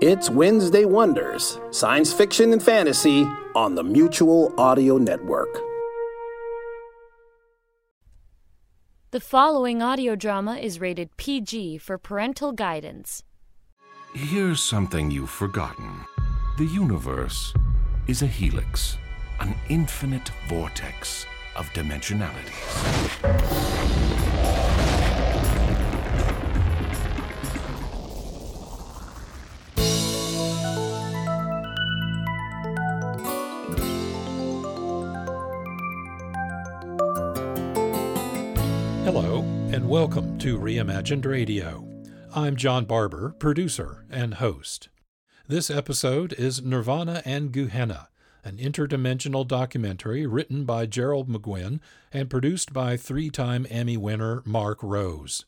It's Wednesday Wonders, science fiction and fantasy on the Mutual Audio Network. The following audio drama is rated PG for parental guidance. Here's something you've forgotten the universe is a helix, an infinite vortex of dimensionalities. Welcome to Reimagined Radio. I'm John Barber, producer and host. This episode is Nirvana and Gehenna, an interdimensional documentary written by Gerald McGuinn and produced by three time Emmy winner Mark Rose.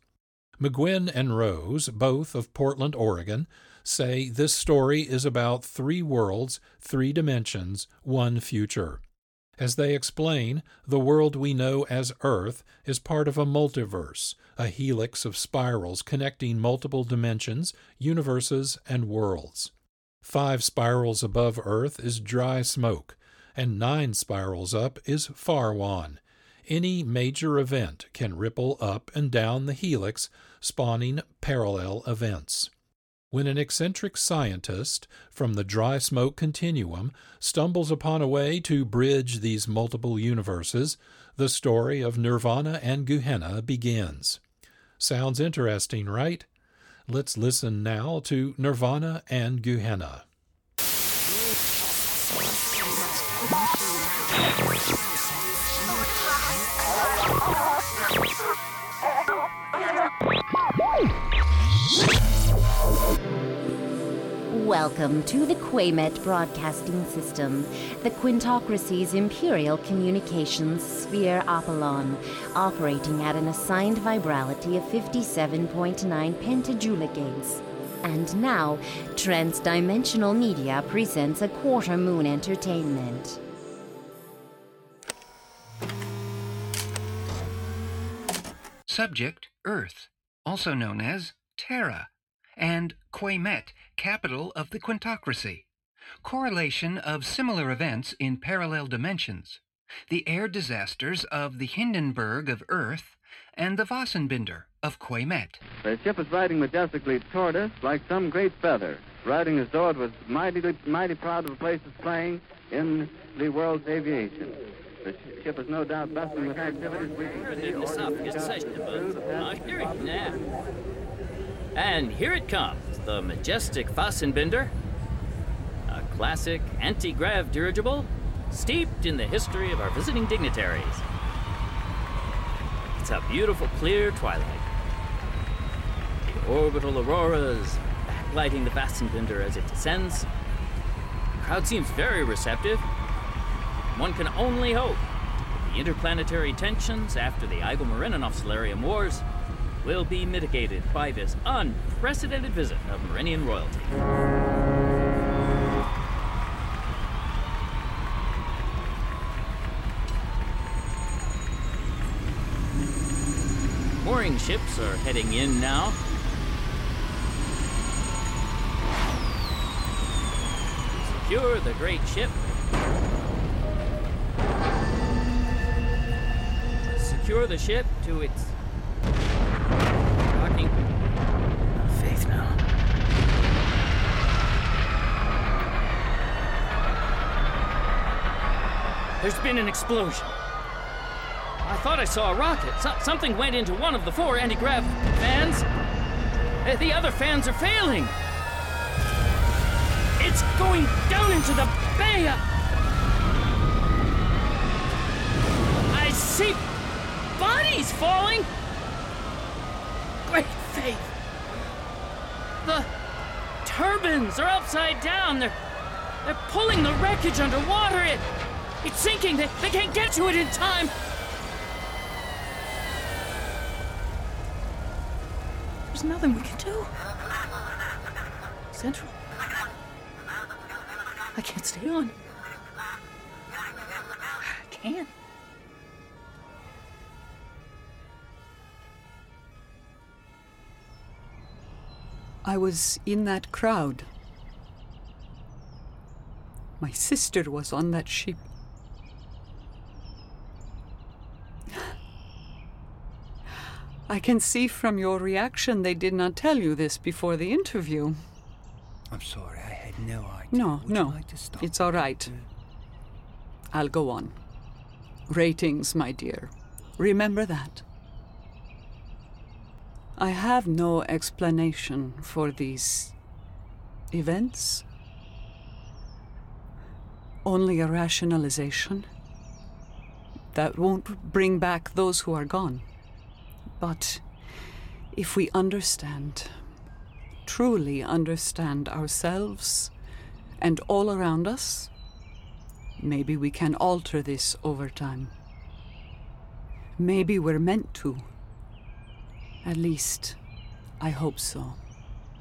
McGuinn and Rose, both of Portland, Oregon, say this story is about three worlds, three dimensions, one future. As they explain, the world we know as Earth is part of a multiverse, a helix of spirals connecting multiple dimensions, universes, and worlds. Five spirals above Earth is dry smoke, and nine spirals up is Farwan. Any major event can ripple up and down the helix, spawning parallel events. When an eccentric scientist from the dry smoke continuum stumbles upon a way to bridge these multiple universes, the story of Nirvana and Gehenna begins. Sounds interesting, right? Let's listen now to Nirvana and Gehenna. Welcome to the Quaymet Broadcasting System, the Quintocracy's Imperial Communications Sphere Apollon, operating at an assigned vibrality of 57.9 pentajoulegates. And now, Transdimensional Media presents a Quarter Moon Entertainment. Subject Earth, also known as Terra, and Quaymet, capital of the Quintocracy. Correlation of similar events in parallel dimensions. The air disasters of the Hindenburg of Earth and the Vossenbinder of Quaymet. The ship is riding majestically toward us like some great feather, riding as though it was mighty, mighty proud of the place it's playing in the world's aviation. The ship is no doubt bustling with activities. And here it comes, the majestic Fassenbinder. A classic anti-grav dirigible steeped in the history of our visiting dignitaries. It's a beautiful clear twilight. The orbital auroras backlighting the Fassenbinder as it descends. The crowd seems very receptive. One can only hope that the interplanetary tensions after the Igel-Marininoff Solarium Wars will be mitigated by this unprecedented visit of Marinian royalty. Mooring ships are heading in now. Secure the great ship. Secure the ship to its There's been an explosion. I thought I saw a rocket. So- something went into one of the four anti grav fans. Uh, The other fans are failing. It's going down into the bay. I see bodies falling? Great faith! The turbines are upside down. They're they're pulling the wreckage underwater. It it's sinking. They, they can't get to it in time. There's nothing we can do. Central. I can't stay on. I can't. I was in that crowd. My sister was on that ship. I can see from your reaction they did not tell you this before the interview. I'm sorry, I had no idea. No, Would no. Like? It's all right. Mm. I'll go on. Ratings, my dear. Remember that. I have no explanation for these events. Only a rationalization that won't bring back those who are gone. But if we understand, truly understand ourselves and all around us, maybe we can alter this over time. Maybe we're meant to. At least, I hope so.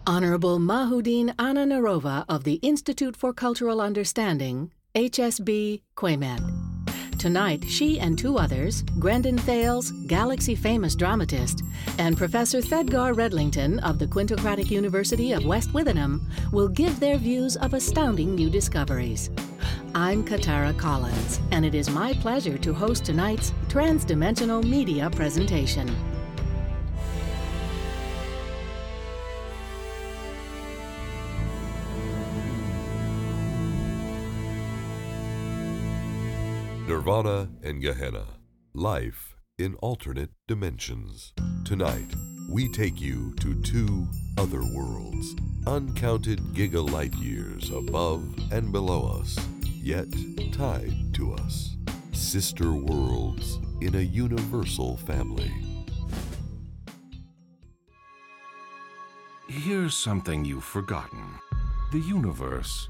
Honorable Mahudin Ananarova of the Institute for Cultural Understanding, HSB Quaymet. Tonight, she and two others, Grendon Thales, galaxy famous dramatist, and Professor Thedgar Redlington of the Quintocratic University of West Withenham, will give their views of astounding new discoveries. I'm Katara Collins, and it is my pleasure to host tonight's Transdimensional Media presentation. Nirvana and Gehenna Life in Alternate Dimensions. Tonight, we take you to two other worlds, uncounted gigalight years above and below us, yet tied to us. Sister worlds in a universal family. Here's something you've forgotten. The universe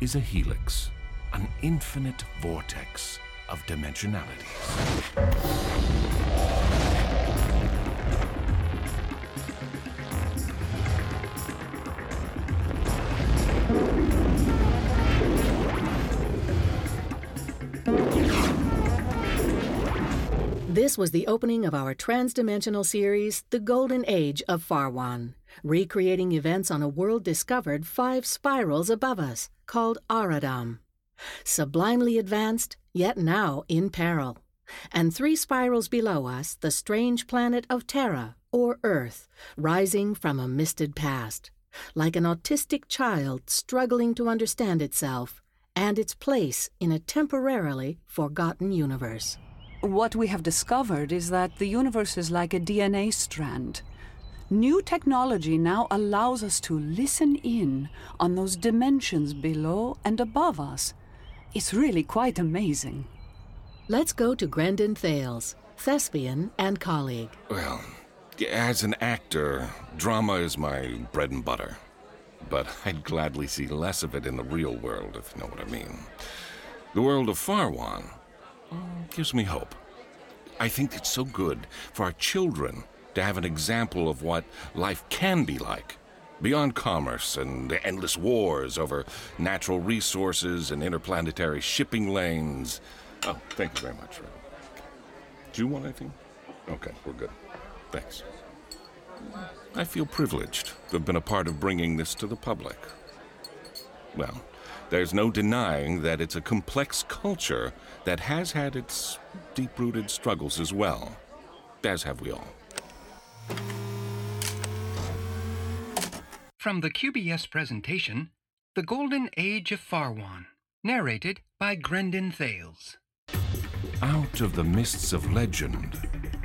is a helix, an infinite vortex of dimensionalities. This was the opening of our transdimensional series, The Golden Age of Farwan, recreating events on a world discovered five spirals above us, called Aradam. Sublimely advanced, yet now in peril. And three spirals below us, the strange planet of Terra, or Earth, rising from a misted past, like an autistic child struggling to understand itself and its place in a temporarily forgotten universe. What we have discovered is that the universe is like a DNA strand. New technology now allows us to listen in on those dimensions below and above us. It's really quite amazing. Let's go to Grendon Thales, thespian and colleague. Well, as an actor, drama is my bread and butter. But I'd gladly see less of it in the real world, if you know what I mean. The world of Farwan mm, gives me hope. I think it's so good for our children to have an example of what life can be like. Beyond commerce and endless wars over natural resources and interplanetary shipping lanes. Oh, thank you very much. Do you want anything? Okay, we're good. Thanks. I feel privileged to have been a part of bringing this to the public. Well, there's no denying that it's a complex culture that has had its deep rooted struggles as well, as have we all. From the QBS presentation, The Golden Age of Farwan, narrated by Grendon Thales. Out of the mists of legend,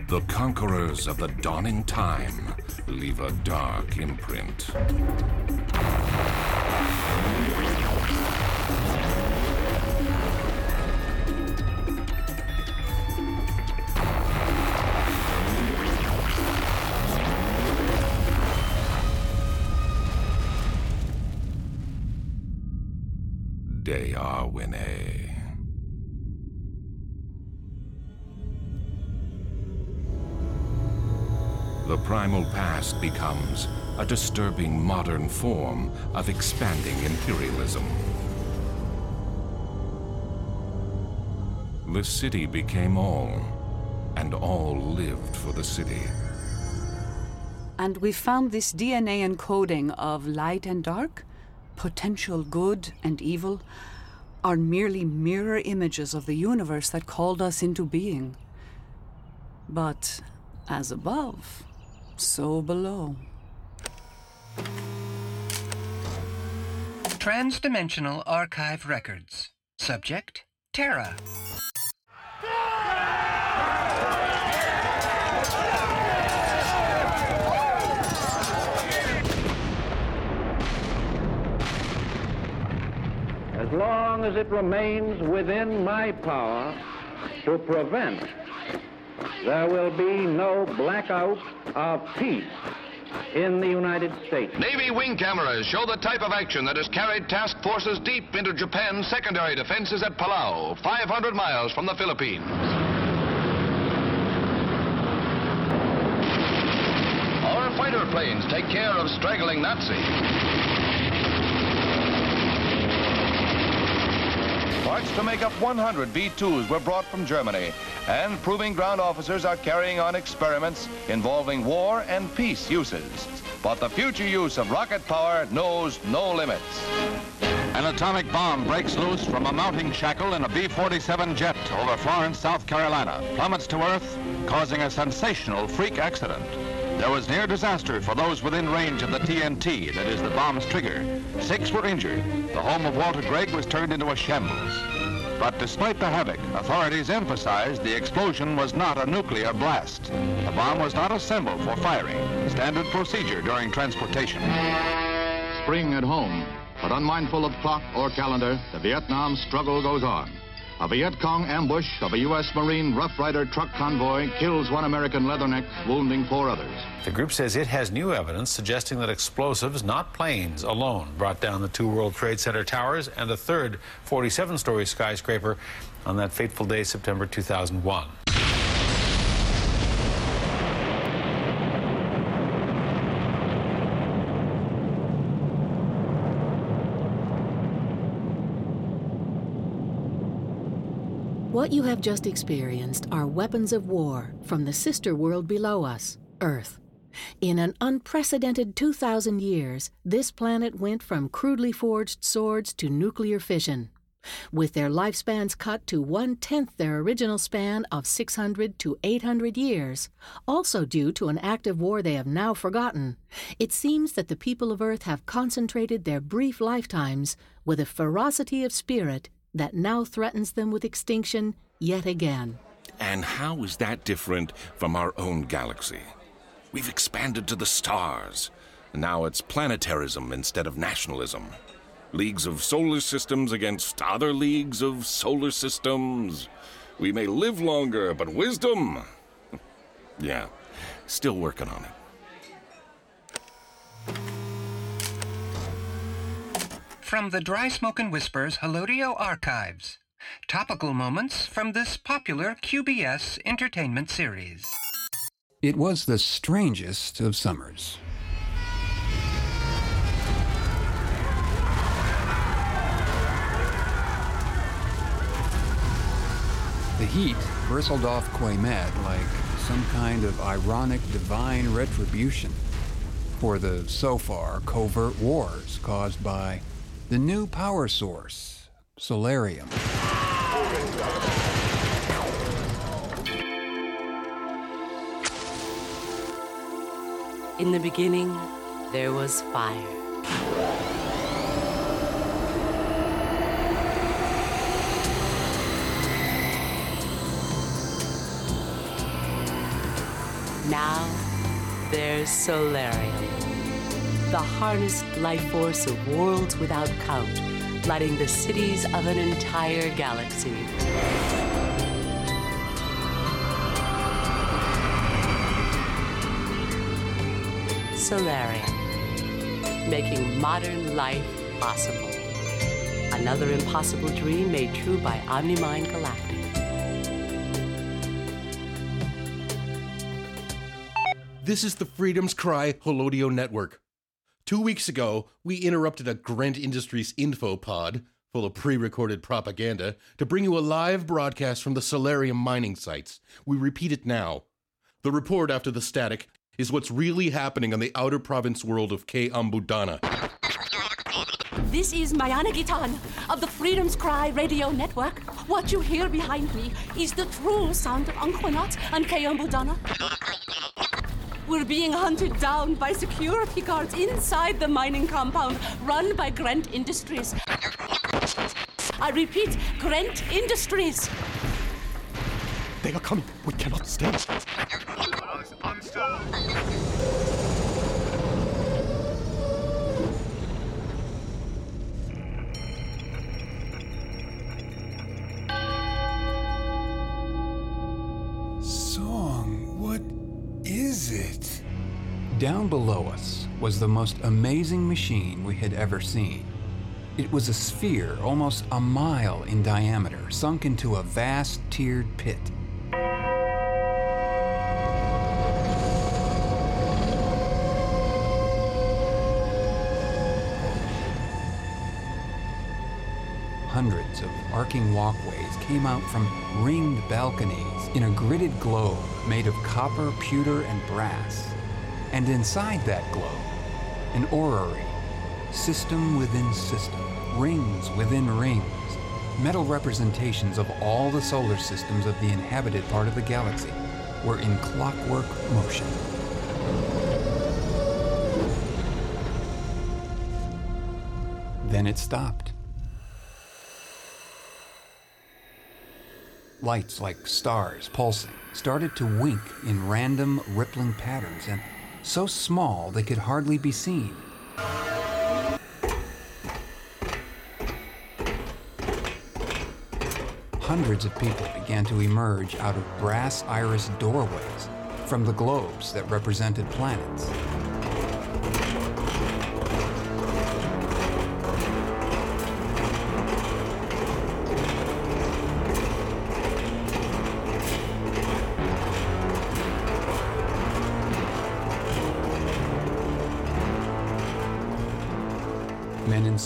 the conquerors of the dawning time leave a dark imprint. De Arwine. The primal past becomes a disturbing modern form of expanding imperialism. The city became all, and all lived for the city. And we found this DNA encoding of light and dark, potential good and evil, are merely mirror images of the universe that called us into being. But as above, so below. Transdimensional Archive Records. Subject Terra. As long as it remains within my power to prevent, there will be no blackout of peace in the United States. Navy wing cameras show the type of action that has carried task forces deep into Japan's secondary defenses at Palau, 500 miles from the Philippines. Our fighter planes take care of straggling Nazis. Parts to make up 100 V-2s were brought from Germany, and proving ground officers are carrying on experiments involving war and peace uses. But the future use of rocket power knows no limits. An atomic bomb breaks loose from a mounting shackle in a B-47 jet over Florence, South Carolina, plummets to Earth, causing a sensational freak accident. There was near disaster for those within range of the TNT, that is the bomb's trigger. Six were injured. The home of Walter Gregg was turned into a shambles. But despite the havoc, authorities emphasized the explosion was not a nuclear blast. The bomb was not assembled for firing, standard procedure during transportation. Spring at home, but unmindful of clock or calendar, the Vietnam struggle goes on. A Viet Cong ambush of a U.S. Marine Rough Rider truck convoy kills one American leatherneck, wounding four others. The group says it has new evidence suggesting that explosives, not planes alone, brought down the two World Trade Center towers and a third 47 story skyscraper on that fateful day, September 2001. What you have just experienced are weapons of war from the sister world below us, Earth. In an unprecedented 2,000 years, this planet went from crudely forged swords to nuclear fission. With their lifespans cut to one tenth their original span of 600 to 800 years, also due to an active war they have now forgotten, it seems that the people of Earth have concentrated their brief lifetimes with a ferocity of spirit that now threatens them with extinction yet again. And how is that different from our own galaxy? We've expanded to the stars. Now it's planetarism instead of nationalism. Leagues of solar systems against other leagues of solar systems. We may live longer, but wisdom? yeah, still working on it. From the Dry Smoke and Whispers Holodio Archives. Topical moments from this popular QBS entertainment series. It was the strangest of summers. The heat bristled off Quaymet like some kind of ironic divine retribution for the so far covert wars caused by the new power source, Solarium. In the beginning, there was fire. Now, there's Solarium, the harnessed life force of worlds without count, lighting the cities of an entire galaxy. Solarium, making modern life possible. Another impossible dream made true by OmniMind Galactic. This is the Freedom's Cry Holodio Network. Two weeks ago, we interrupted a Grant Industries info pod full of pre recorded propaganda to bring you a live broadcast from the Solarium mining sites. We repeat it now. The report after the static is what's really happening on the outer province world of Kayambudana. This is Mayana Gitan of the Freedom's Cry radio network. What you hear behind me is the true sound of Anquanat and Kayambudana. We're being hunted down by security guards inside the mining compound run by Grant Industries. I repeat, Grant Industries. They are coming. We cannot stay. Down below us was the most amazing machine we had ever seen. It was a sphere almost a mile in diameter, sunk into a vast tiered pit. Hundreds of arcing walkways came out from ringed balconies in a gridded globe made of copper, pewter, and brass. And inside that globe, an orrery, system within system, rings within rings, metal representations of all the solar systems of the inhabited part of the galaxy were in clockwork motion. Then it stopped. Lights like stars pulsing started to wink in random rippling patterns and so small they could hardly be seen. Hundreds of people began to emerge out of brass iris doorways from the globes that represented planets.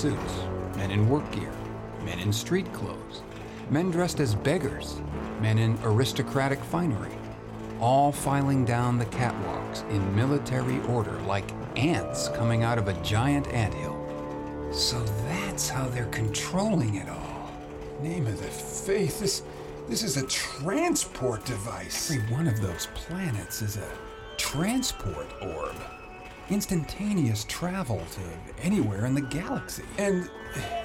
Suits, men in work gear, men in street clothes, men dressed as beggars, men in aristocratic finery, all filing down the catwalks in military order like ants coming out of a giant anthill. So that's how they're controlling it all. Name of the faith, this, this is a transport device. Every one of those planets is a transport orb. Instantaneous travel to anywhere in the galaxy. And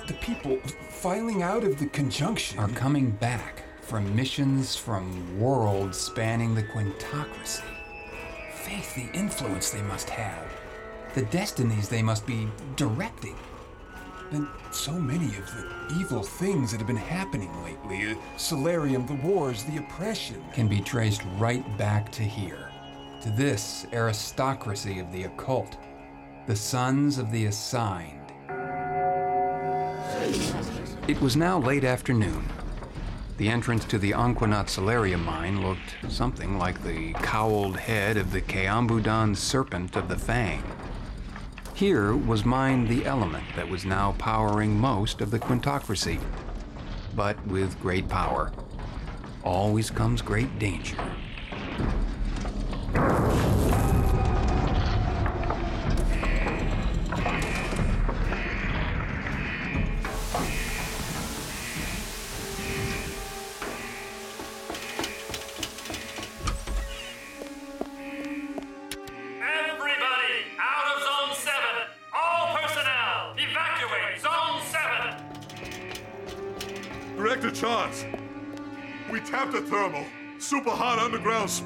the people filing out of the conjunction are coming back from missions from worlds spanning the quintocracy. Faith, the influence they must have, the destinies they must be directing. And so many of the evil things that have been happening lately uh, Solarium, the wars, the oppression can be traced right back to here, to this aristocracy of the occult, the sons of the assigned. It was now late afternoon. The entrance to the Anquanat Solarium mine looked something like the cowled head of the Keambudan serpent of the Fang. Here was mined the element that was now powering most of the quintocracy. But with great power, always comes great danger.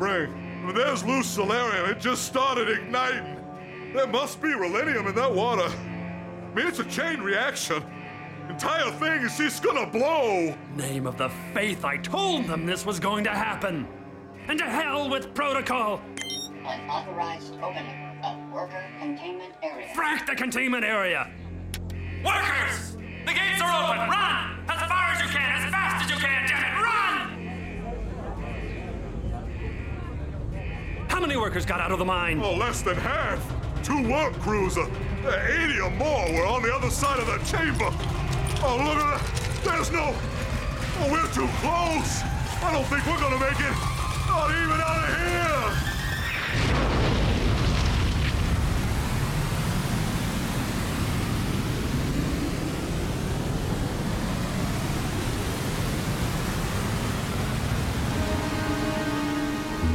Underground spring. When there's loose solarium, it just started igniting. There must be relenium in that water. I mean, it's a chain reaction. Entire thing is just gonna blow. Name of the faith, I told them this was going to happen! And to hell with protocol! Unauthorized opening of worker containment area. Frack the containment area! Workers! The gates are open! Run! As far as you can, as fast as you can, damn it! Many workers got out of the mine? Oh, less than half. Two work crews, uh, 80 or more, were on the other side of the chamber. Oh, look at that. There's no. Oh, we're too close. I don't think we're gonna make it. Not even out of here.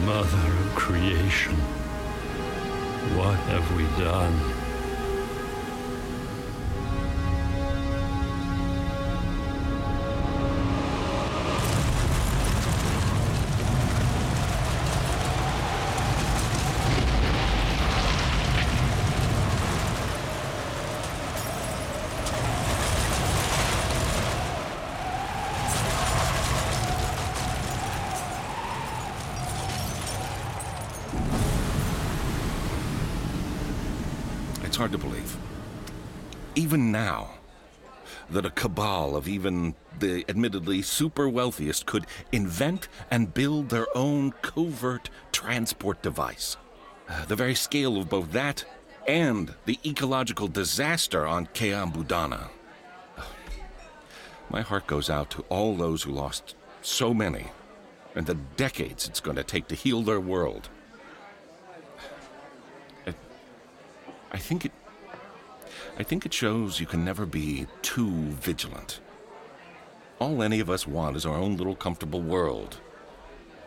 Mother of creation, what have we done? That a cabal of even the admittedly super wealthiest could invent and build their own covert transport device. Uh, the very scale of both that and the ecological disaster on Kayambudana. My heart goes out to all those who lost so many and the decades it's going to take to heal their world. I think it I think it shows you can never be too vigilant. All any of us want is our own little comfortable world.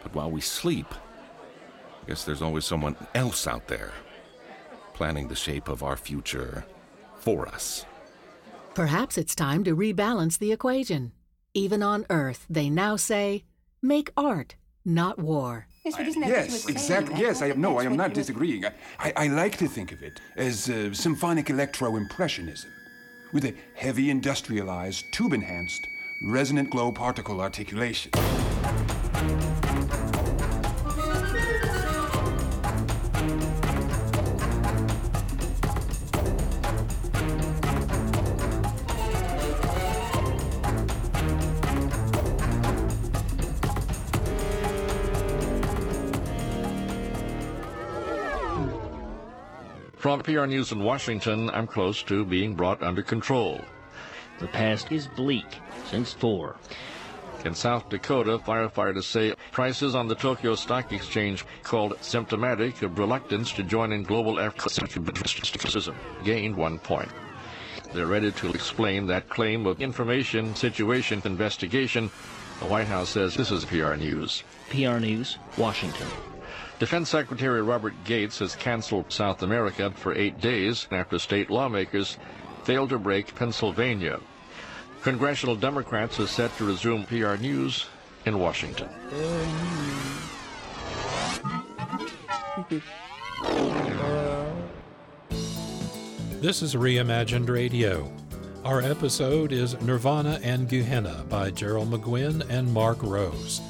But while we sleep, I guess there's always someone else out there planning the shape of our future for us. Perhaps it's time to rebalance the equation. Even on Earth, they now say, make art, not war. Yes, exactly. Yes, I am. No, I am not disagreeing. I, I, I like to think of it as uh, symphonic electro impressionism, with a heavy industrialized, tube enhanced, resonant glow particle articulation. From PR News in Washington, I'm close to being brought under control. The past is bleak since four. In South Dakota, firefighters say prices on the Tokyo Stock Exchange called symptomatic of reluctance to join in global criticism gained one point. They're ready to explain that claim of information situation investigation. The White House says this is PR News. PR News, Washington. Defense Secretary Robert Gates has canceled South America for eight days after state lawmakers failed to break Pennsylvania. Congressional Democrats are set to resume PR News in Washington. This is Reimagined Radio. Our episode is Nirvana and Gehenna by Gerald McGuinn and Mark Rose.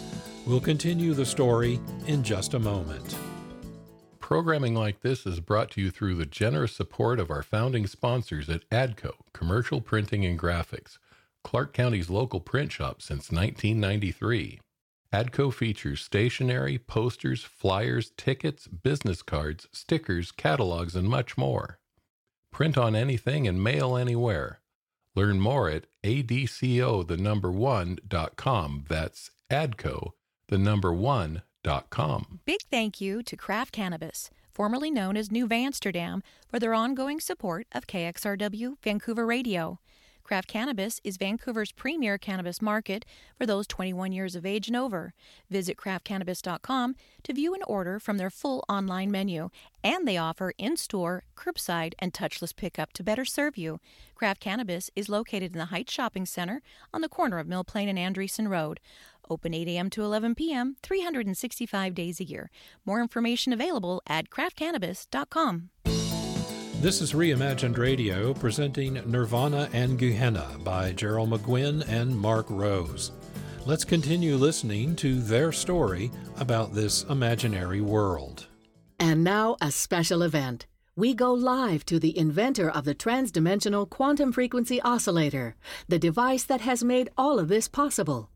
We'll continue the story in just a moment. Programming like this is brought to you through the generous support of our founding sponsors at ADCO, Commercial Printing and Graphics, Clark County's local print shop since 1993. ADCO features stationery, posters, flyers, tickets, business cards, stickers, catalogs, and much more. Print on anything and mail anywhere. Learn more at adco the number one dot com. That's adco the number one dot com. Big thank you to Craft Cannabis, formerly known as New Amsterdam, for their ongoing support of KXRW Vancouver Radio. Craft Cannabis is Vancouver's premier cannabis market for those 21 years of age and over. Visit craftcannabis.com to view and order from their full online menu, and they offer in store, curbside, and touchless pickup to better serve you. Craft Cannabis is located in the Heights Shopping Center on the corner of Mill Plain and Andresen Road. Open 8 a.m. to 11 p.m., 365 days a year. More information available at craftcannabis.com. This is Reimagined Radio presenting Nirvana and Gehenna by Gerald McGuinn and Mark Rose. Let's continue listening to their story about this imaginary world. And now, a special event. we go live to the inventor of the transdimensional quantum frequency oscillator, the device that has made all of this possible.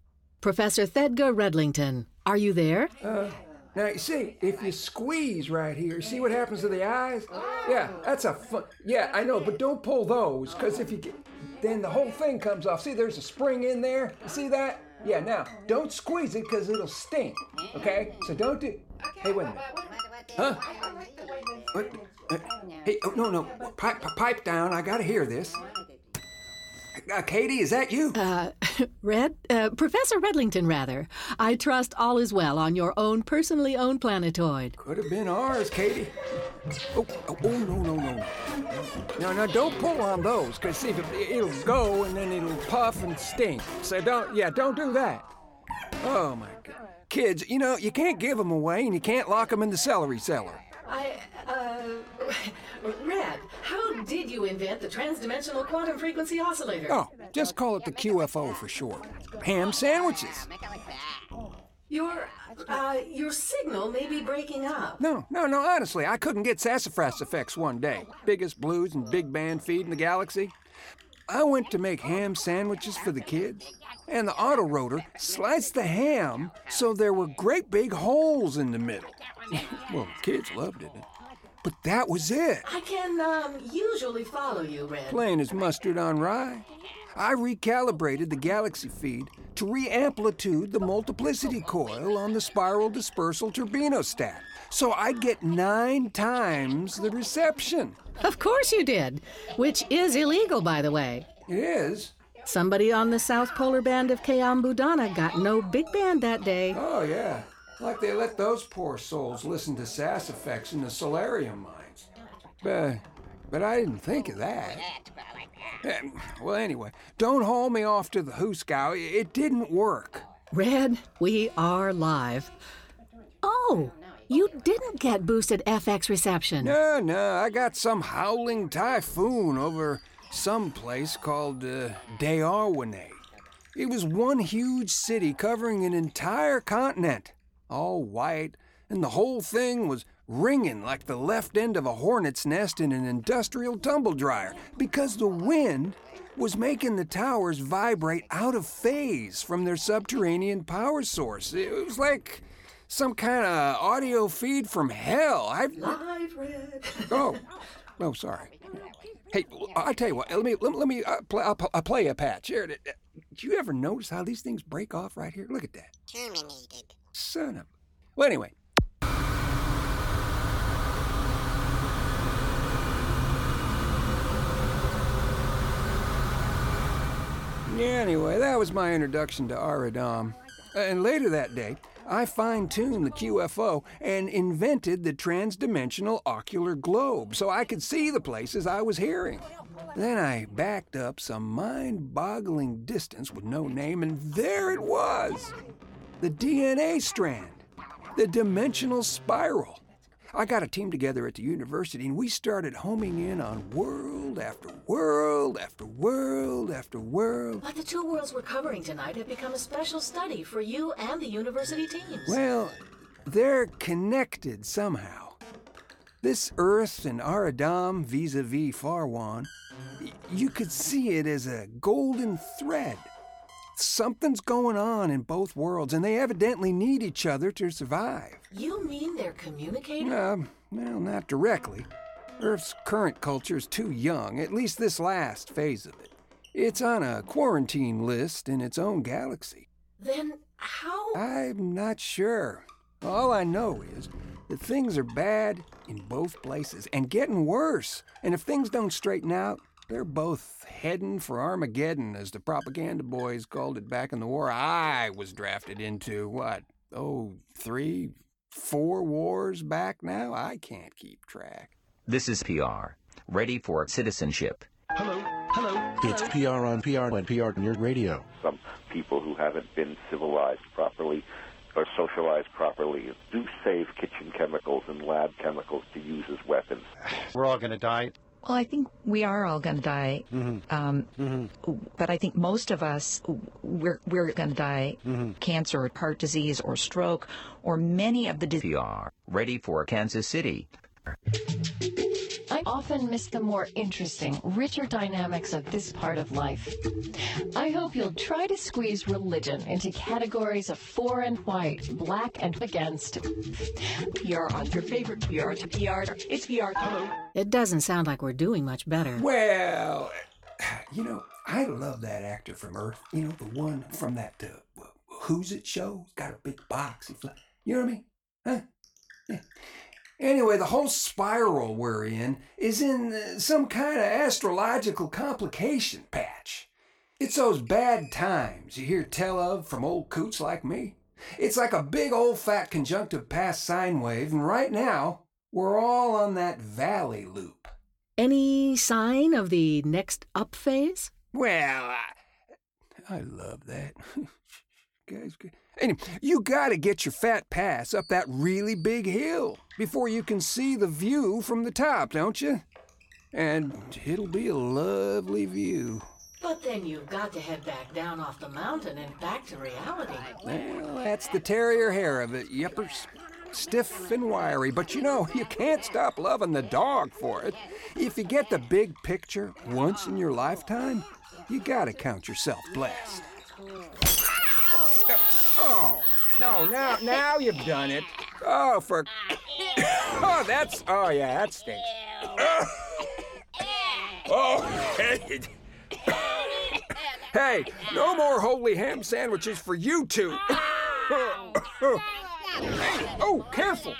Professor Thedgar Redlington, are you there? Uh, now, you see, if you squeeze right here, see what happens to the eyes? Yeah, that's a fun. Yeah, I know, but don't pull those, because if you get. Then the whole thing comes off. See, there's a spring in there. See that? Yeah, now, don't squeeze it, because it'll stink. Okay? So don't do. Hey, wait a minute. Huh? What? Uh, hey, oh, no, no. Pipe, pipe down. I gotta hear this. Uh, Katie, is that you? Uh, Red? Uh, Professor Redlington, rather. I trust all is well on your own personally owned planetoid. Could have been ours, Katie. Oh, oh, oh no, no, no, no. No, no, don't pull on those, because see, it'll go and then it'll puff and stink. So don't, yeah, don't do that. Oh, my God. Kids, you know, you can't give them away and you can't lock them in the celery cellar. I, uh, Red, how did you invent the transdimensional quantum frequency oscillator? Oh, just call it the QFO for short. Ham sandwiches. Your, uh, your signal may be breaking up. No, no, no, honestly, I couldn't get sassafras effects one day. Biggest blues and big band feed in the galaxy. I went to make ham sandwiches for the kids, and the autorotor sliced the ham so there were great big holes in the middle. well, the kids loved it. But that was it. I can um, usually follow you, Red. Plain as mustard on rye. I recalibrated the galaxy feed to re-amplitude the multiplicity coil on the spiral dispersal turbinostat, so I'd get nine times the reception. Of course you did, which is illegal, by the way. It is. Somebody on the south polar band of Kayambudana got no big band that day. Oh, yeah. Like they let those poor souls listen to sass effects in the solarium mines. But, but I didn't think of that. Um, well, anyway, don't haul me off to the Hooskow. It didn't work. Red, we are live. Oh, you didn't get boosted FX reception. No, no, I got some howling typhoon over some place called uh, Dearwane. It was one huge city covering an entire continent, all white, and the whole thing was ringing like the left end of a hornet's nest in an industrial tumble dryer because the wind was making the towers vibrate out of phase from their subterranean power source. It was like some kind of audio feed from hell. I've live red. Oh, oh, sorry. Hey, I tell you what. Let me let, let me uh, play. I'll, I'll, play a patch here. Did, did you ever notice how these things break off right here? Look at that. Terminated. Son of. Well, anyway. Yeah, anyway, that was my introduction to Aradam. And later that day, I fine tuned the QFO and invented the transdimensional ocular globe so I could see the places I was hearing. Then I backed up some mind boggling distance with no name, and there it was the DNA strand, the dimensional spiral. I got a team together at the university and we started homing in on world after world after world after world. But the two worlds we're covering tonight have become a special study for you and the university teams. Well, they're connected somehow. This Earth and Aradam vis a vis Farwan, you could see it as a golden thread. Something's going on in both worlds, and they evidently need each other to survive. You mean they're communicating? Uh, well, not directly. Earth's current culture is too young, at least this last phase of it. It's on a quarantine list in its own galaxy. Then how? I'm not sure. All I know is that things are bad in both places and getting worse. And if things don't straighten out, they're both heading for Armageddon, as the propaganda boys called it back in the war I was drafted into. What, oh, three, four wars back now? I can't keep track. This is PR, ready for citizenship. Hello, hello. It's PR on PR and PR on your radio. Some people who haven't been civilized properly or socialized properly do save kitchen chemicals and lab chemicals to use as weapons. We're all going to die. Well, I think we are all going to die, mm-hmm. Um, mm-hmm. but I think most of us we're we're going to die mm-hmm. cancer, or heart disease, or stroke, or many of the. diseases. PR ready for Kansas City. Often miss the more interesting, richer dynamics of this part of life. I hope you'll try to squeeze religion into categories of for and white, black and against. PR on your favorite PR to PR. It's PR. Hello. It doesn't sound like we're doing much better. Well, you know, I love that actor from Earth. You know, the one from that uh, Who's It show. He's got a big box. He's like, you know what I mean? Huh? Yeah. Anyway, the whole spiral we're in is in uh, some kind of astrological complication patch. It's those bad times you hear tell of from old coots like me. It's like a big old fat conjunctive past sine wave, and right now, we're all on that valley loop. Any sign of the next up phase? Well, I, I love that. Guys, anyway, you gotta get your fat pass up that really big hill before you can see the view from the top, don't you? And it'll be a lovely view. But then you've got to head back down off the mountain and back to reality. Well, that's the terrier hair of it, yippers. Stiff and wiry, but you know, you can't stop loving the dog for it. If you get the big picture once in your lifetime, you gotta count yourself blessed. Oh, no, now, now you've done it. Oh, for. Oh, that's. Oh, yeah, that stinks. Oh, hey. Hey, no more holy ham sandwiches for you two. Oh, careful.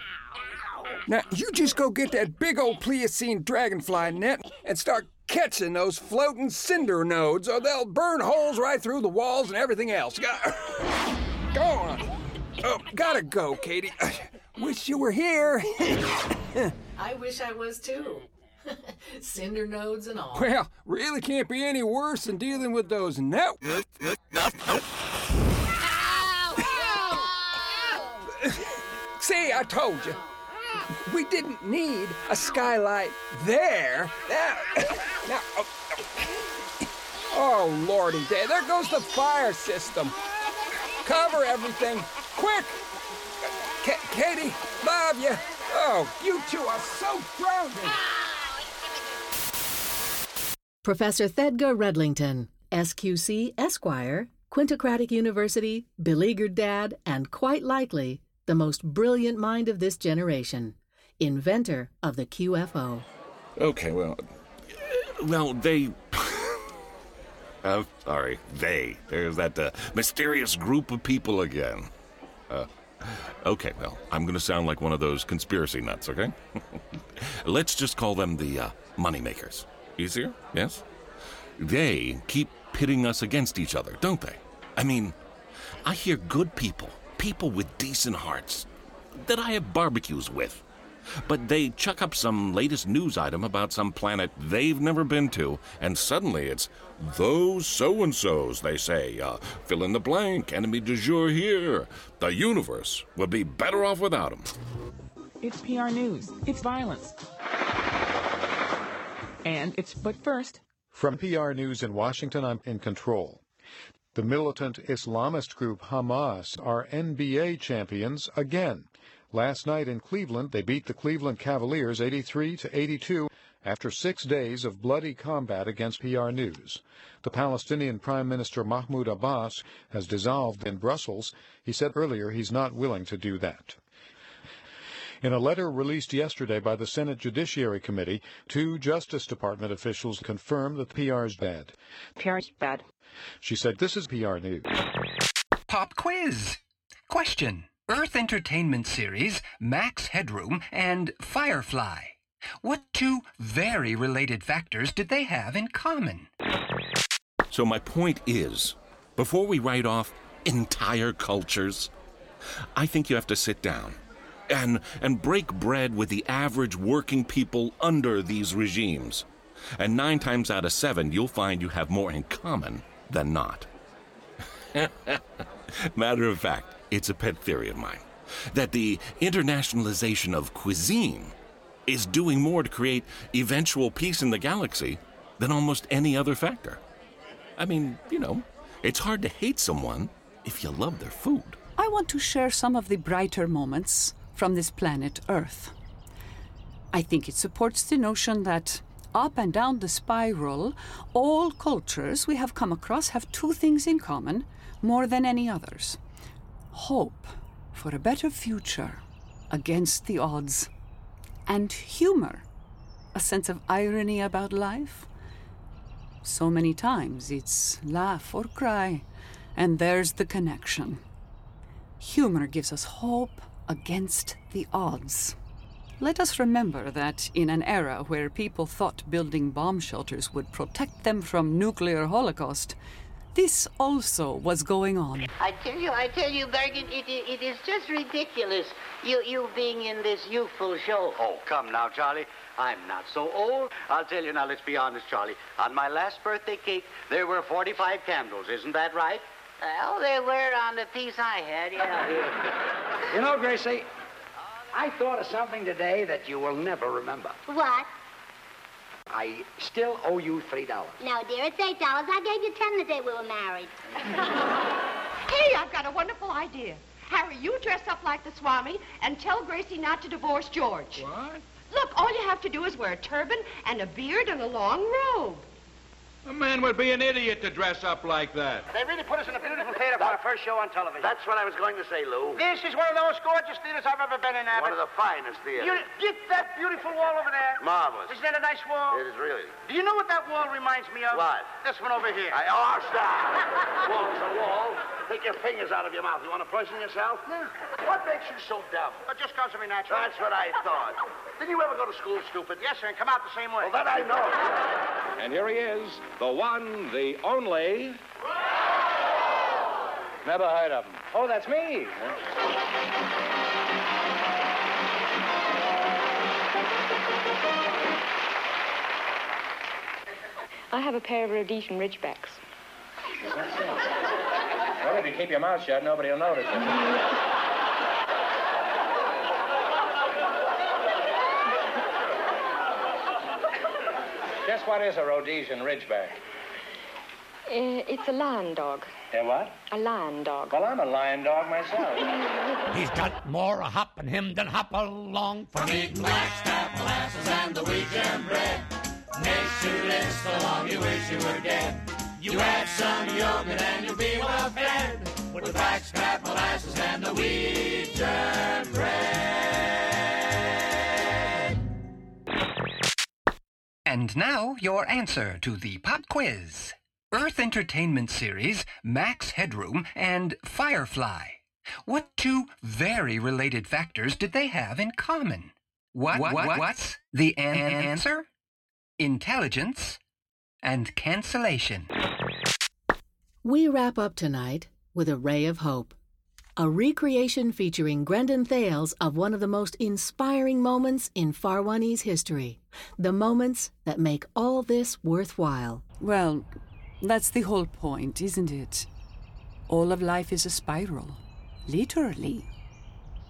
Now, you just go get that big old Pliocene dragonfly net and start catching those floating cinder nodes, or they'll burn holes right through the walls and everything else. Oh, gotta go, Katie. I Wish you were here. I wish I was too. Cinder nodes and all. Well, really can't be any worse than dealing with those net. See, I told you. We didn't need a skylight there. Now, now oh, oh, lordy there goes the fire system. Cover everything, quick! K- Katie, love you. Oh, you two are so grounded. Professor Thedgar Redlington, SQC Esquire, Quintocratic University, beleaguered dad, and quite likely the most brilliant mind of this generation, inventor of the QFO. Okay, well. Well, they. oh, sorry. They. There's that uh, mysterious group of people again. Okay, well, I'm going to sound like one of those conspiracy nuts, okay? Let's just call them the uh, moneymakers. Easier? Yes? They keep pitting us against each other, don't they? I mean, I hear good people people with decent hearts that I have barbecues with. But they chuck up some latest news item about some planet they've never been to, and suddenly it's those so and so's, they say. Uh, fill in the blank, enemy du jour here. The universe would be better off without them. It's PR News. It's violence. And it's, but first. From PR News in Washington, I'm in control. The militant Islamist group Hamas are NBA champions again. Last night in Cleveland, they beat the Cleveland Cavaliers 83 to 82 after six days of bloody combat against PR News. The Palestinian Prime Minister Mahmoud Abbas has dissolved in Brussels. He said earlier he's not willing to do that. In a letter released yesterday by the Senate Judiciary Committee, two Justice Department officials confirmed that PR is bad. PR is bad. She said, This is PR News. Pop quiz. Question Earth Entertainment Series, Max Headroom, and Firefly. What two very related factors did they have in common? So, my point is before we write off entire cultures, I think you have to sit down and, and break bread with the average working people under these regimes. And nine times out of seven, you'll find you have more in common than not. Matter of fact, it's a pet theory of mine that the internationalization of cuisine is doing more to create eventual peace in the galaxy than almost any other factor. I mean, you know, it's hard to hate someone if you love their food. I want to share some of the brighter moments from this planet Earth. I think it supports the notion that up and down the spiral, all cultures we have come across have two things in common more than any others hope for a better future against the odds, and humor, a sense of irony about life. So many times it's laugh or cry, and there's the connection. Humor gives us hope against the odds. Let us remember that in an era where people thought building bomb shelters would protect them from nuclear holocaust, this also was going on. I tell you, I tell you, Bergen, it, it, it is just ridiculous, you, you being in this youthful show. Oh, come now, Charlie. I'm not so old. I'll tell you now, let's be honest, Charlie. On my last birthday cake, there were 45 candles. Isn't that right? Well, they were on the piece I had, yeah. You know, Gracie, I thought of something today that you will never remember. What? I still owe you $3. No, dear, it's $8. I gave you 10 the day we were married. Hey, I've got a wonderful idea. Harry, you dress up like the Swami and tell Gracie not to divorce George. What? Look, all you have to do is wear a turban and a beard and a long robe. A man would be an idiot to dress up like that. They really put us in a beautiful theater for our first show on television. That's what I was going to say, Lou. This is one of those gorgeous theaters I've ever been in, Abbott. One of the finest theaters. You, get that beautiful wall over there. Marvelous. Isn't that a nice wall? It is really. Do you know what that wall reminds me of? What? This one over here. I, oh, stop. Wall's a wall. Take your fingers out of your mouth. You want to poison yourself? No. What makes you so dumb? It just comes to me naturally. That's what I thought. Didn't you ever go to school, stupid? Yes, sir, and come out the same way. Well, that I know. And here he is, the one, the only. Never heard of him. Oh, that's me. I have a pair of Rhodesian Ridgebacks. Well, if you keep your mouth shut, nobody will notice it. Guess what is a Rhodesian Ridgeback? Uh, it's a lion dog. A what? A lion dog. Well, I'm a lion dog myself. He's got more a hop in him than hop along from eating blackstrap molasses and the wheat germ bread. Makes you live so long you wish you were dead. You add some yogurt and you'll be well fed with the blackstrap molasses and the wheat germ bread. And now, your answer to the pop quiz. Earth Entertainment Series, Max Headroom, and Firefly. What two very related factors did they have in common? What, what, what what's the an- answer? Intelligence and cancellation. We wrap up tonight with a ray of hope. A recreation featuring Brendan Thales of one of the most inspiring moments in Farwanee's history. The moments that make all this worthwhile. Well, that's the whole point, isn't it? All of life is a spiral, literally.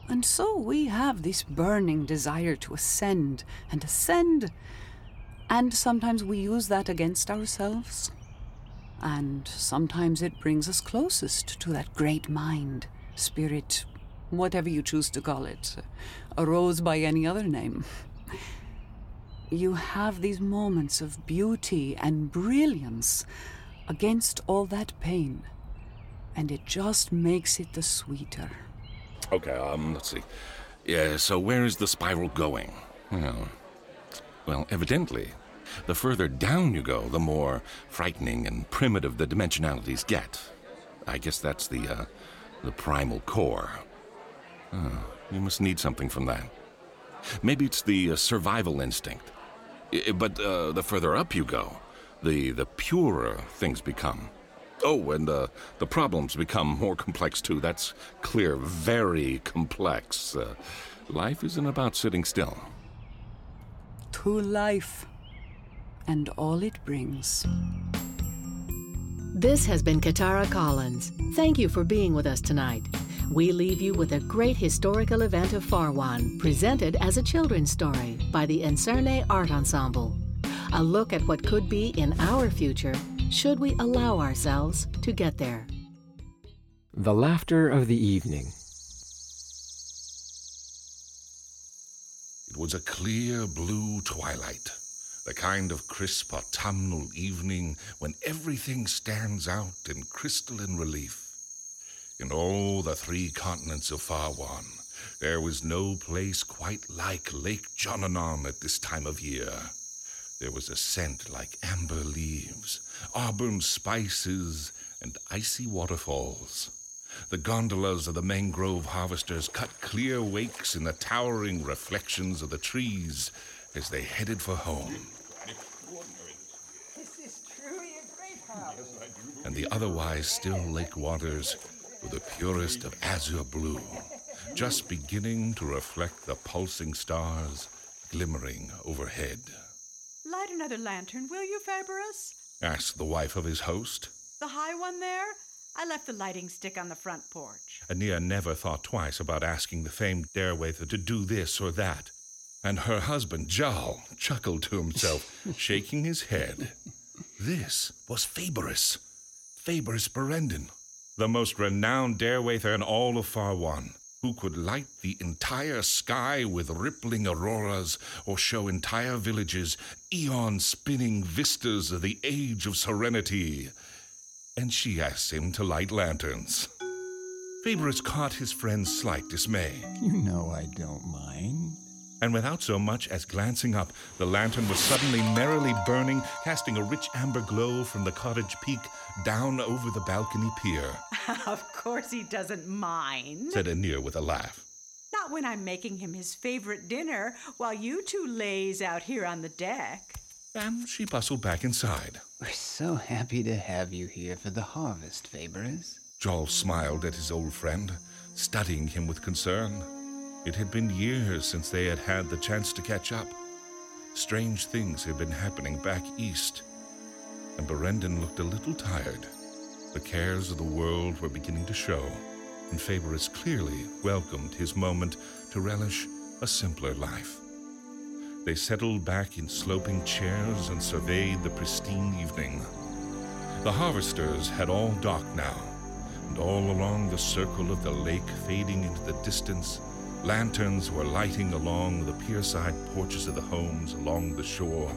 And so we have this burning desire to ascend and ascend. And sometimes we use that against ourselves. And sometimes it brings us closest to that great mind, spirit, whatever you choose to call it, a rose by any other name. You have these moments of beauty and brilliance against all that pain, and it just makes it the sweeter. Okay, um, let's see. Yeah, so where is the spiral going? Well, well, evidently, the further down you go, the more frightening and primitive the dimensionalities get. I guess that's the, uh, the primal core. Oh, you must need something from that. Maybe it's the uh, survival instinct. I- but uh, the further up you go, the the purer things become. Oh, and uh, the problems become more complex too. That's clear, very complex. Uh, life isn't about sitting still. To life and all it brings. This has been Katara Collins. Thank you for being with us tonight. We leave you with a great historical event of Farwan, presented as a children's story by the Encerne Art Ensemble. A look at what could be in our future should we allow ourselves to get there. The laughter of the evening. It was a clear blue twilight, the kind of crisp autumnal evening when everything stands out in crystalline relief. In all the three continents of Farwan, there was no place quite like Lake Jonanon at this time of year. There was a scent like amber leaves, auburn spices, and icy waterfalls. The gondolas of the mangrove harvesters cut clear wakes in the towering reflections of the trees as they headed for home. This is truly a great house. And the otherwise still lake waters were the purest of azure blue, just beginning to reflect the pulsing stars glimmering overhead. Light another lantern, will you, Faberus? Asked the wife of his host. The high one there? I left the lighting stick on the front porch. Anir never thought twice about asking the famed Darewather to do this or that. And her husband, Jarl, chuckled to himself, shaking his head. This was Faberus. Faberus Berendon, the most renowned Darewather in all of Far Farwan, who could light the entire sky with rippling auroras or show entire villages eon spinning vistas of the age of serenity and she asked him to light lanterns. Faberus caught his friend's slight dismay. You know I don't mind. And without so much as glancing up, the lantern was suddenly merrily burning, casting a rich amber glow from the cottage peak down over the balcony pier. of course he doesn't mind, said Anir with a laugh. Not when I'm making him his favorite dinner while you two lays out here on the deck. And she bustled back inside. We're so happy to have you here for the harvest, Faberus. Jarl smiled at his old friend, studying him with concern. It had been years since they had had the chance to catch up. Strange things had been happening back east, and Berendon looked a little tired. The cares of the world were beginning to show, and Faberus clearly welcomed his moment to relish a simpler life. They settled back in sloping chairs and surveyed the pristine evening. The harvesters had all docked now, and all along the circle of the lake fading into the distance, lanterns were lighting along the pierside porches of the homes along the shore.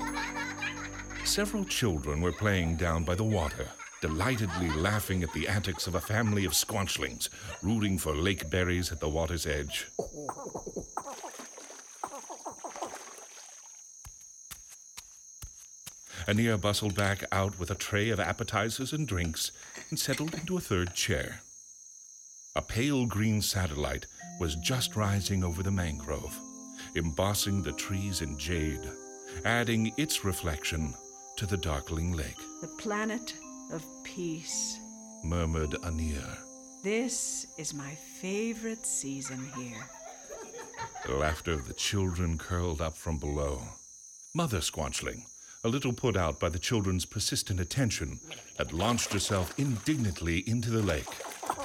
Several children were playing down by the water, delightedly laughing at the antics of a family of squanchlings, rooting for lake berries at the water's edge. Anir bustled back out with a tray of appetizers and drinks and settled into a third chair. A pale green satellite was just rising over the mangrove, embossing the trees in jade, adding its reflection to the darkling lake. The planet of peace, murmured Anir. This is my favorite season here. The laughter of the children curled up from below. Mother Squanchling, a little put out by the children's persistent attention, had launched herself indignantly into the lake.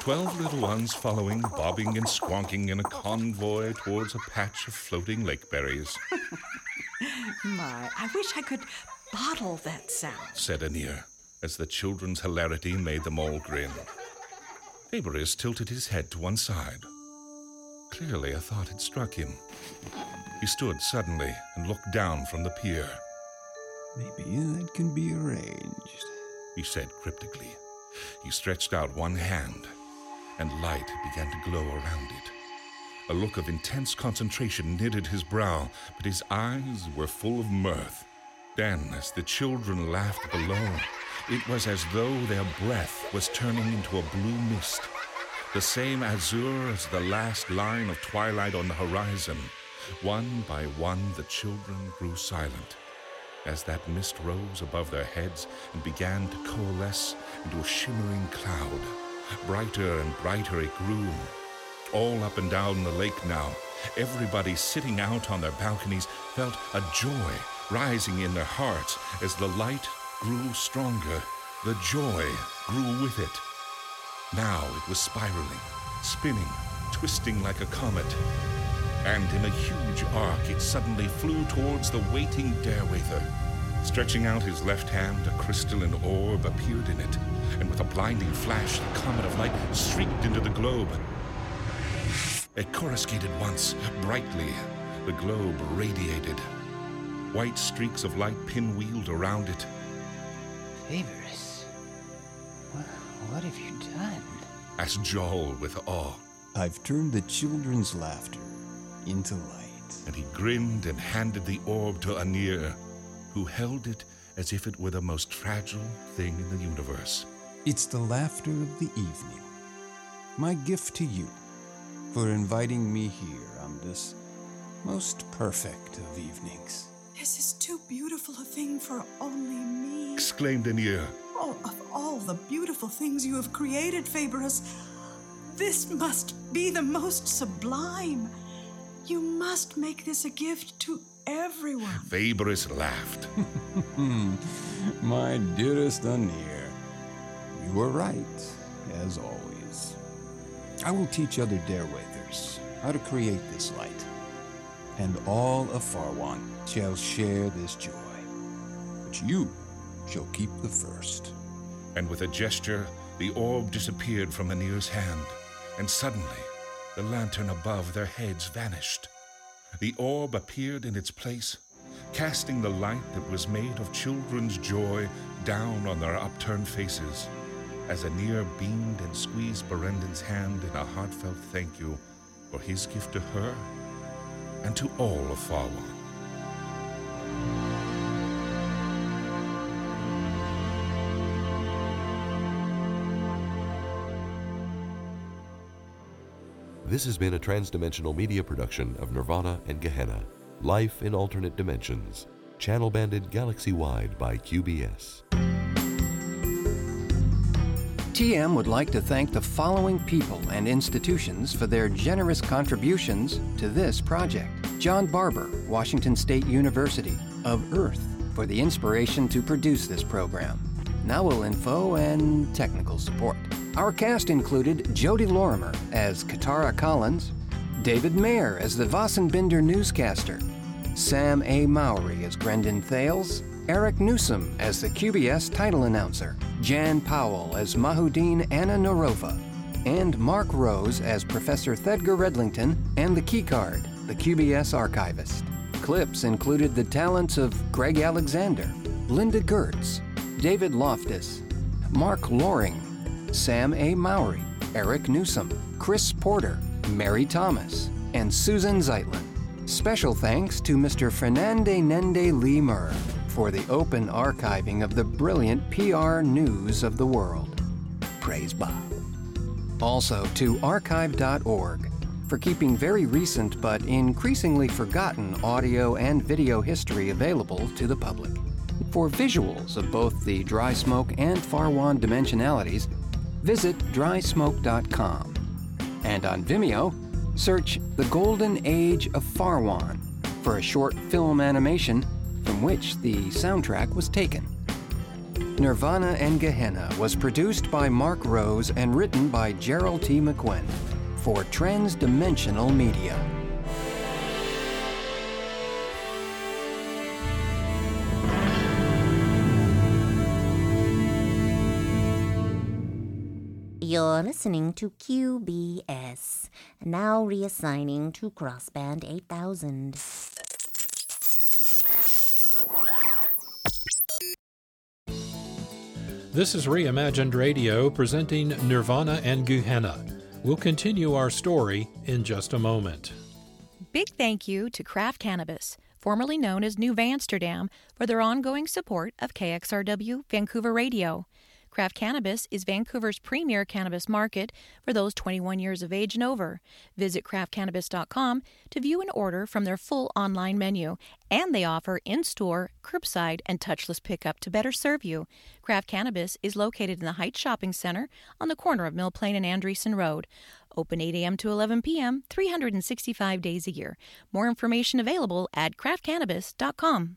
Twelve little ones following, bobbing and squonking in a convoy towards a patch of floating lakeberries. My, I wish I could bottle that sound, said Anir, as the children's hilarity made them all grin. Faberus tilted his head to one side. Clearly, a thought had struck him. He stood suddenly and looked down from the pier. Maybe that can be arranged, he said cryptically. He stretched out one hand, and light began to glow around it. A look of intense concentration knitted his brow, but his eyes were full of mirth. Then, as the children laughed below, it was as though their breath was turning into a blue mist, the same azure as the last line of twilight on the horizon. One by one, the children grew silent as that mist rose above their heads and began to coalesce into a shimmering cloud. Brighter and brighter it grew. All up and down the lake now, everybody sitting out on their balconies felt a joy rising in their hearts as the light grew stronger. The joy grew with it. Now it was spiraling, spinning, twisting like a comet. And in a huge arc, it suddenly flew towards the waiting Darewather. Stretching out his left hand, a crystalline orb appeared in it, and with a blinding flash, the comet of light streaked into the globe. It coruscated once, brightly, The globe radiated. White streaks of light pinwheeled around it. Faberus, what, what have you done? asked Jarl with awe. I've turned the children's laughter into light. And he grinned and handed the orb to Anir, who held it as if it were the most fragile thing in the universe. It's the laughter of the evening. My gift to you for inviting me here on this most perfect of evenings. This is too beautiful a thing for only me. Exclaimed Anir. Oh, of all the beautiful things you have created, Faberus, this must be the most sublime. You must make this a gift to everyone. Faberus laughed. My dearest Anir, you were right, as always. I will teach other Darewathers how to create this light, and all of Farwan shall share this joy. But you shall keep the first. And with a gesture, the orb disappeared from Anir's hand, and suddenly, the lantern above their heads vanished. The orb appeared in its place, casting the light that was made of children's joy down on their upturned faces, as Anir beamed and squeezed Berendon's hand in a heartfelt thank you for his gift to her and to all of Farwan. This has been a transdimensional media production of Nirvana and Gehenna, Life in Alternate Dimensions, channel banded galaxy wide by QBS. TM would like to thank the following people and institutions for their generous contributions to this project. John Barber, Washington State University, of Earth, for the inspiration to produce this program. Now info and technical support. Our cast included Jodie Lorimer as Katara Collins, David Mayer as the Vossenbinder newscaster, Sam A. Mowry as Brendan Thales, Eric Newsom as the QBS title announcer, Jan Powell as Mahudeen Anna Norova, and Mark Rose as Professor Thedgar Redlington and the Keycard, the QBS archivist. Clips included the talents of Greg Alexander, Linda Gertz, David Loftus, Mark Loring, Sam A. Mowry, Eric Newsom, Chris Porter, Mary Thomas, and Susan Zeitlin. Special thanks to Mr. Fernande Nende Lemur for the open archiving of the brilliant PR news of the world. Praise Bob. Also to archive.org for keeping very recent but increasingly forgotten audio and video history available to the public. For visuals of both the dry smoke and Farwan dimensionalities, visit drysmoke.com. And on Vimeo, search The Golden Age of Farwan for a short film animation from which the soundtrack was taken. Nirvana and Gehenna was produced by Mark Rose and written by Gerald T. McQuinn for Transdimensional Media. You're listening to QBS, now reassigning to Crossband 8000. This is Reimagined Radio presenting Nirvana and Gehenna. We'll continue our story in just a moment. Big thank you to Craft Cannabis, formerly known as New Amsterdam, for their ongoing support of KXRW Vancouver Radio. Craft Cannabis is Vancouver's premier cannabis market for those 21 years of age and over. Visit craftcannabis.com to view and order from their full online menu, and they offer in store, curbside, and touchless pickup to better serve you. Craft Cannabis is located in the Heights Shopping Center on the corner of Mill Plain and Andresen Road. Open 8 a.m. to 11 p.m., 365 days a year. More information available at craftcannabis.com.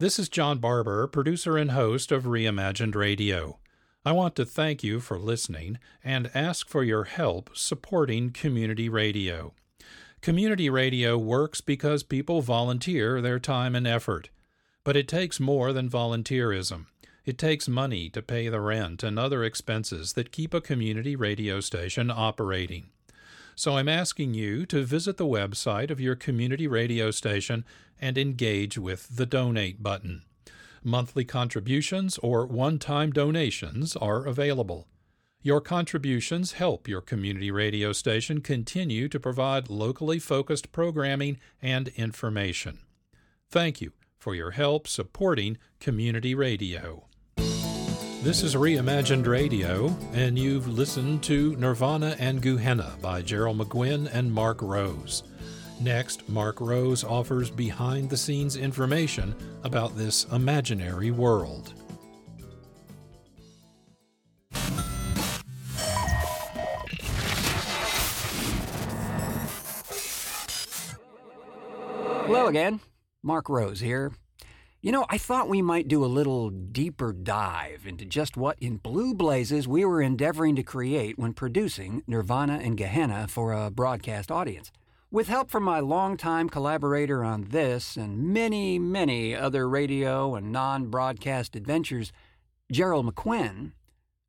This is John Barber, producer and host of Reimagined Radio. I want to thank you for listening and ask for your help supporting community radio. Community radio works because people volunteer their time and effort. But it takes more than volunteerism. It takes money to pay the rent and other expenses that keep a community radio station operating. So I'm asking you to visit the website of your community radio station and engage with the donate button. Monthly contributions or one time donations are available. Your contributions help your community radio station continue to provide locally focused programming and information. Thank you for your help supporting community radio. This is Reimagined Radio, and you've listened to Nirvana and Gehenna by Gerald McQuinn and Mark Rose. Next, Mark Rose offers behind the scenes information about this imaginary world. Hello again. Mark Rose here. You know, I thought we might do a little deeper dive into just what in blue blazes we were endeavoring to create when producing Nirvana and Gehenna for a broadcast audience. With help from my longtime collaborator on this and many, many other radio and non broadcast adventures, Gerald McQuinn,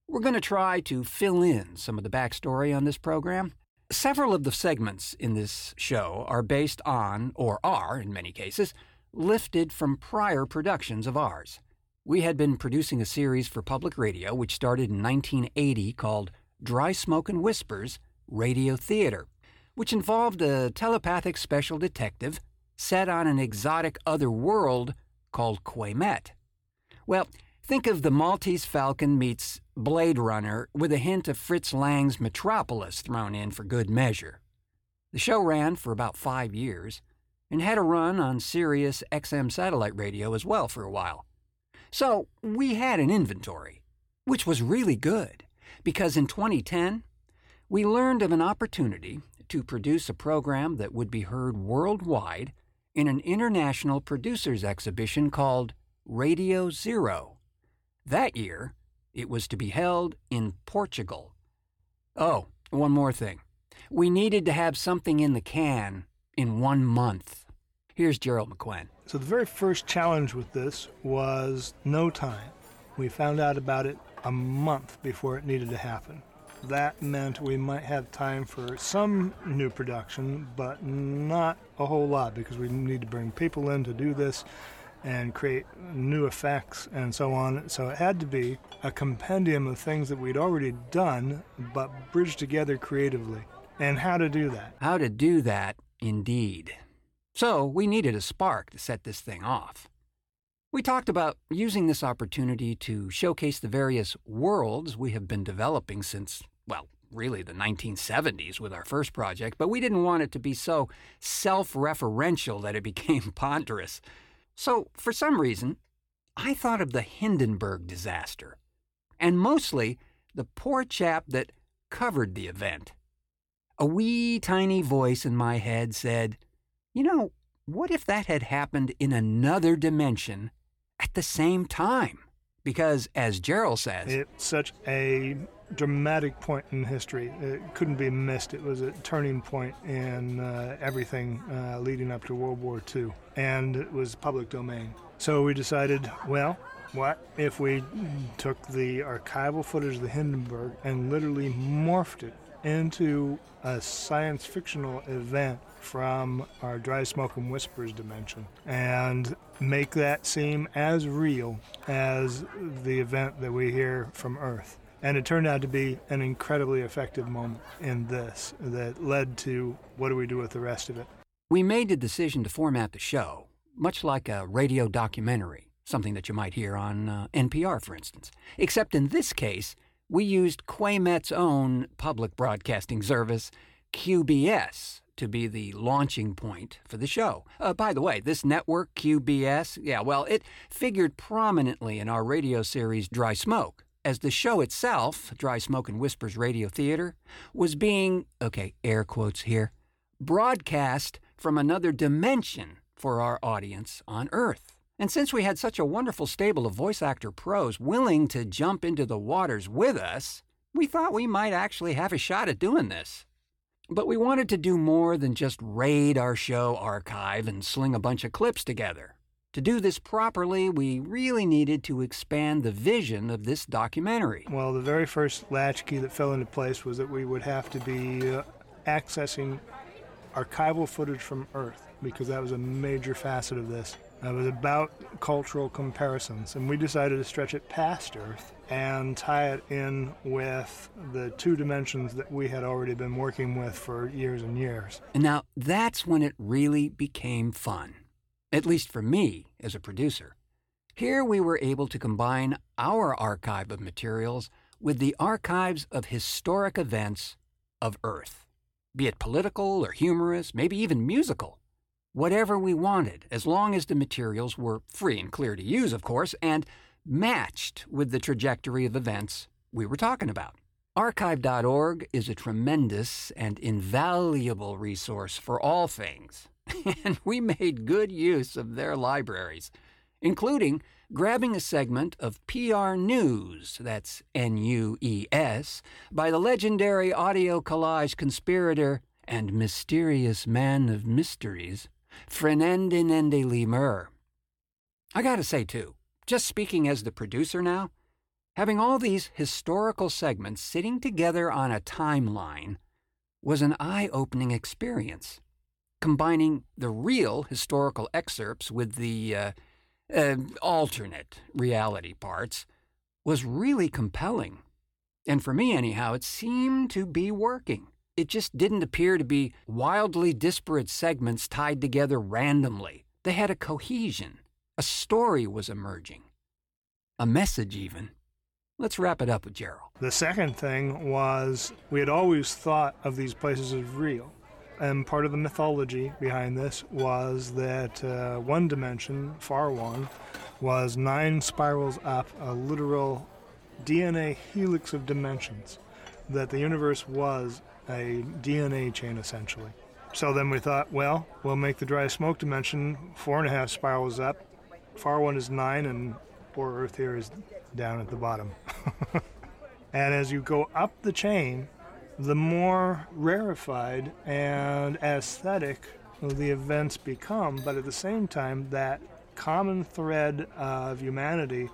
we're going to try to fill in some of the backstory on this program. Several of the segments in this show are based on, or are, in many cases, lifted from prior productions of ours. We had been producing a series for public radio which started in 1980 called Dry Smoke and Whispers Radio Theater, which involved a telepathic special detective set on an exotic other world called Quaymet. Well, think of the Maltese Falcon meets Blade Runner with a hint of Fritz Lang's Metropolis thrown in for good measure. The show ran for about five years and had a run on Sirius XM satellite radio as well for a while. So we had an inventory, which was really good, because in 2010, we learned of an opportunity to produce a program that would be heard worldwide in an international producers exhibition called Radio Zero. That year, it was to be held in Portugal. Oh, one more thing. We needed to have something in the can in one month. Here's Gerald McQuinn. So, the very first challenge with this was no time. We found out about it a month before it needed to happen. That meant we might have time for some new production, but not a whole lot because we need to bring people in to do this and create new effects and so on. So it had to be a compendium of things that we'd already done, but bridged together creatively. And how to do that. How to do that, indeed. So we needed a spark to set this thing off. We talked about using this opportunity to showcase the various worlds we have been developing since, well, really the 1970s with our first project, but we didn't want it to be so self referential that it became ponderous. So, for some reason, I thought of the Hindenburg disaster, and mostly the poor chap that covered the event. A wee tiny voice in my head said, You know, what if that had happened in another dimension at the same time? Because, as Gerald says, it's such a dramatic point in history. It couldn't be missed. It was a turning point in uh, everything uh, leading up to World War II, and it was public domain. So we decided, well, what if we took the archival footage of the Hindenburg and literally morphed it into a science fictional event from our dry smoke and whispers dimension and make that seem as real as the event that we hear from Earth. And it turned out to be an incredibly effective moment in this that led to what do we do with the rest of it? we made the decision to format the show, much like a radio documentary, something that you might hear on uh, NPR, for instance. Except in this case, we used Quaymet's own public broadcasting service, QBS, to be the launching point for the show. Uh, by the way, this network, QBS, yeah, well, it figured prominently in our radio series Dry Smoke, as the show itself, Dry Smoke and Whispers Radio Theater, was being, okay, air quotes here, broadcast from another dimension for our audience on Earth. And since we had such a wonderful stable of voice actor pros willing to jump into the waters with us, we thought we might actually have a shot at doing this. But we wanted to do more than just raid our show archive and sling a bunch of clips together. To do this properly, we really needed to expand the vision of this documentary. Well, the very first latchkey that fell into place was that we would have to be uh, accessing archival footage from Earth because that was a major facet of this. It was about cultural comparisons, and we decided to stretch it past Earth and tie it in with the two dimensions that we had already been working with for years and years. And now that's when it really became fun, at least for me as a producer. Here we were able to combine our archive of materials with the archives of historic events of Earth, be it political or humorous, maybe even musical. Whatever we wanted, as long as the materials were free and clear to use, of course, and matched with the trajectory of events we were talking about. Archive.org is a tremendous and invaluable resource for all things, and we made good use of their libraries, including grabbing a segment of PR News, that's N U E S, by the legendary audio collage conspirator and mysterious man of mysteries, Frenendinende Lemur. I gotta say, too, just speaking as the producer now, having all these historical segments sitting together on a timeline was an eye opening experience, combining the real historical excerpts with the uh, uh, alternate reality parts was really compelling. And for me, anyhow, it seemed to be working. It just didn't appear to be wildly disparate segments tied together randomly. They had a cohesion. A story was emerging. A message, even. Let's wrap it up with Gerald. The second thing was we had always thought of these places as real. And part of the mythology behind this was that uh, one dimension, Farwan, was nine spirals up, a literal DNA helix of dimensions. That the universe was a DNA chain essentially. So then we thought, well, we'll make the dry smoke dimension four and a half spirals up. Farwan is nine, and poor Earth here is down at the bottom. and as you go up the chain, the more rarefied and aesthetic the events become, but at the same time, that common thread of humanity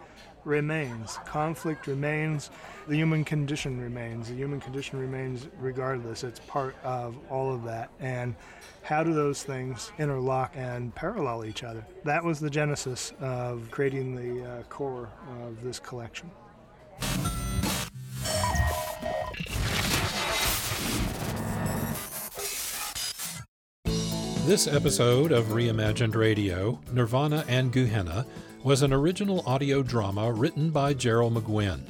remains. Conflict remains. The human condition remains. The human condition remains regardless. It's part of all of that. And how do those things interlock and parallel each other? That was the genesis of creating the uh, core of this collection. This episode of Reimagined Radio, Nirvana and Gehenna, was an original audio drama written by Gerald McQuinn.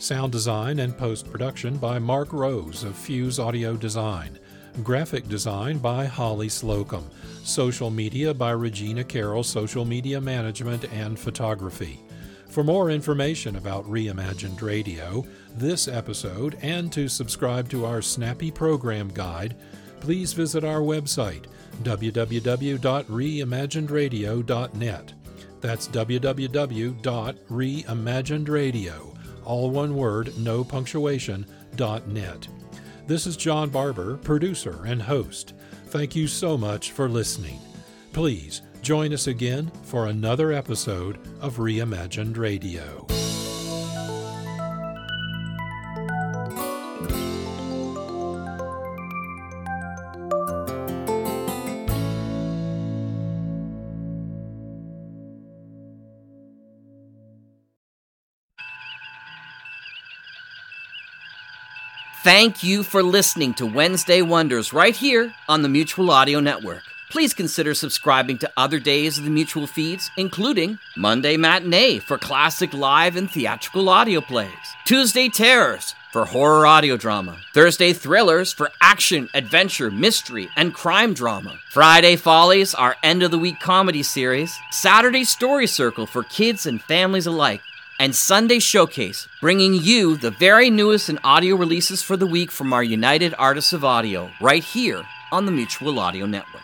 Sound design and post production by Mark Rose of Fuse Audio Design. Graphic design by Holly Slocum. Social media by Regina Carroll, Social Media Management and Photography. For more information about Reimagined Radio, this episode, and to subscribe to our snappy program guide, please visit our website www.reimaginedradio.net. That's www.reimaginedradio, all one word, no punctuation, .net. This is John Barber, producer and host. Thank you so much for listening. Please join us again for another episode of Reimagined Radio. Thank you for listening to Wednesday Wonders right here on the Mutual Audio Network. Please consider subscribing to other days of the Mutual feeds, including Monday Matinee for classic live and theatrical audio plays, Tuesday Terrors for horror audio drama, Thursday Thrillers for action, adventure, mystery, and crime drama, Friday Follies, our end of the week comedy series, Saturday Story Circle for kids and families alike and Sunday Showcase, bringing you the very newest in audio releases for the week from our United Artists of Audio, right here on the Mutual Audio Network.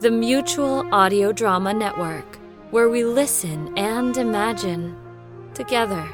The Mutual Audio Drama Network, where we listen and imagine together.